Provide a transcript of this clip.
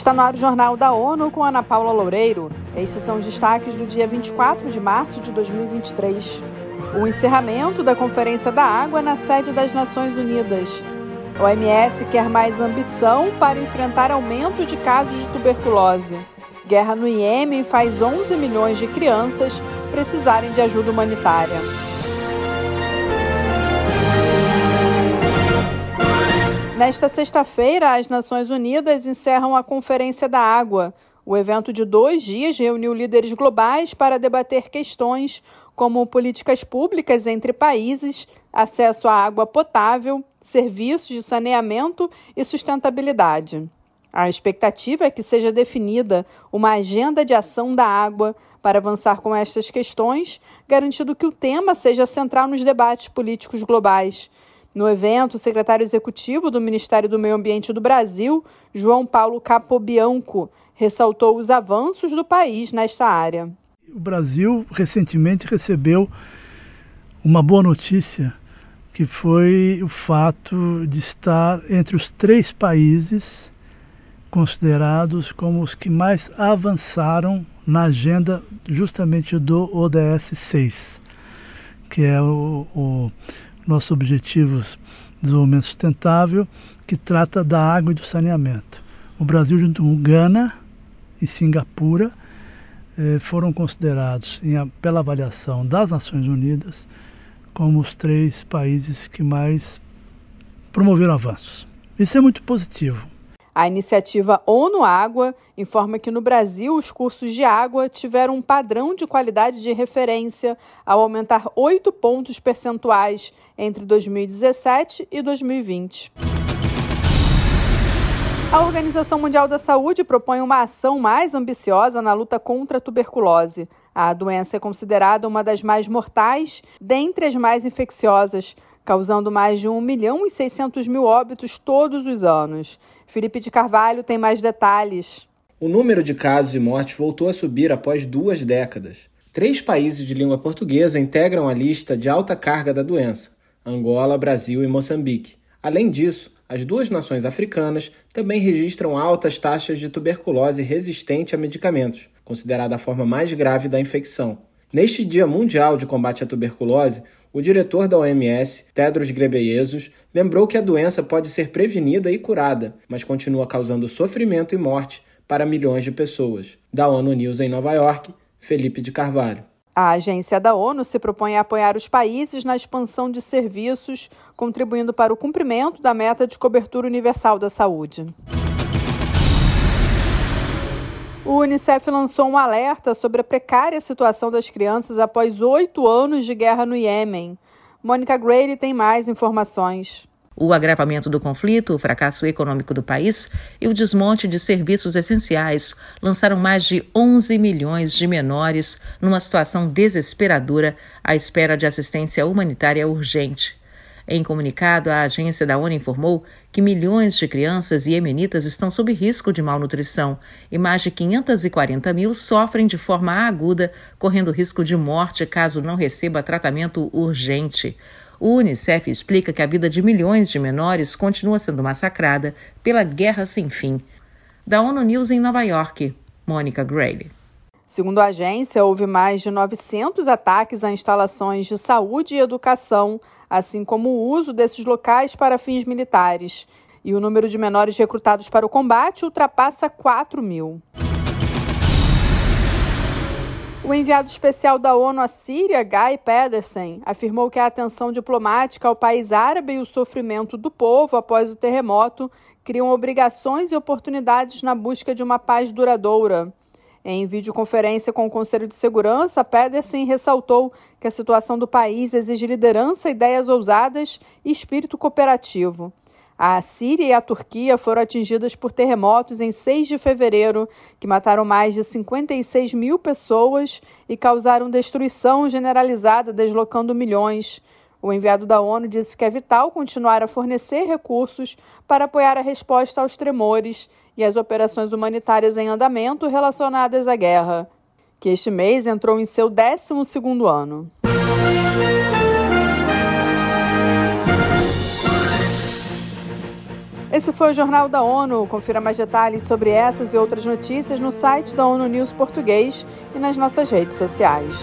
Está no ar o Jornal da ONU com Ana Paula Loureiro. Estes são os destaques do dia 24 de março de 2023. O encerramento da Conferência da Água na sede das Nações Unidas. OMS quer mais ambição para enfrentar aumento de casos de tuberculose. Guerra no Iêmen faz 11 milhões de crianças precisarem de ajuda humanitária. Nesta sexta-feira, as Nações Unidas encerram a Conferência da Água. O evento de dois dias reuniu líderes globais para debater questões como políticas públicas entre países, acesso à água potável, serviços de saneamento e sustentabilidade. A expectativa é que seja definida uma agenda de ação da água para avançar com estas questões, garantindo que o tema seja central nos debates políticos globais no evento, o secretário executivo do Ministério do Meio Ambiente do Brasil, João Paulo Capobianco, ressaltou os avanços do país nesta área. O Brasil recentemente recebeu uma boa notícia, que foi o fato de estar entre os três países considerados como os que mais avançaram na agenda justamente do ODS 6, que é o, o nossos objetivos de desenvolvimento sustentável, que trata da água e do saneamento. O Brasil, junto com Gana e Singapura, eh, foram considerados, em, pela avaliação das Nações Unidas, como os três países que mais promoveram avanços. Isso é muito positivo. A iniciativa ONU Água informa que no Brasil os cursos de água tiveram um padrão de qualidade de referência ao aumentar oito pontos percentuais entre 2017 e 2020. A Organização Mundial da Saúde propõe uma ação mais ambiciosa na luta contra a tuberculose. A doença é considerada uma das mais mortais dentre as mais infecciosas causando mais de 1 milhão e 600 mil óbitos todos os anos. Felipe de Carvalho tem mais detalhes. O número de casos e mortes voltou a subir após duas décadas. Três países de língua portuguesa integram a lista de alta carga da doença: Angola, Brasil e Moçambique. Além disso, as duas nações africanas também registram altas taxas de tuberculose resistente a medicamentos, considerada a forma mais grave da infecção. Neste Dia Mundial de Combate à Tuberculose, o diretor da OMS, Tedros Ghebreyesus, lembrou que a doença pode ser prevenida e curada, mas continua causando sofrimento e morte para milhões de pessoas. Da ONU News em Nova York, Felipe de Carvalho. A agência da ONU se propõe a apoiar os países na expansão de serviços, contribuindo para o cumprimento da meta de cobertura universal da saúde. O Unicef lançou um alerta sobre a precária situação das crianças após oito anos de guerra no Iêmen. Mônica Grady tem mais informações. O agravamento do conflito, o fracasso econômico do país e o desmonte de serviços essenciais lançaram mais de 11 milhões de menores numa situação desesperadora à espera de assistência humanitária urgente. Em comunicado, a agência da ONU informou que milhões de crianças iemenitas estão sob risco de malnutrição e mais de 540 mil sofrem de forma aguda, correndo risco de morte caso não receba tratamento urgente. O Unicef explica que a vida de milhões de menores continua sendo massacrada pela guerra sem fim. Da ONU News em Nova York, Mônica Gray. Segundo a agência, houve mais de 900 ataques a instalações de saúde e educação, assim como o uso desses locais para fins militares. E o número de menores recrutados para o combate ultrapassa 4 mil. O enviado especial da ONU à Síria, Guy Pedersen, afirmou que a atenção diplomática ao país árabe e o sofrimento do povo após o terremoto criam obrigações e oportunidades na busca de uma paz duradoura. Em videoconferência com o Conselho de Segurança, Pedersen ressaltou que a situação do país exige liderança, ideias ousadas e espírito cooperativo. A Síria e a Turquia foram atingidas por terremotos em 6 de fevereiro, que mataram mais de 56 mil pessoas e causaram destruição generalizada, deslocando milhões. O enviado da ONU disse que é vital continuar a fornecer recursos para apoiar a resposta aos tremores e as operações humanitárias em andamento relacionadas à guerra, que este mês entrou em seu 12º ano. Esse foi o Jornal da ONU. Confira mais detalhes sobre essas e outras notícias no site da ONU News Português e nas nossas redes sociais.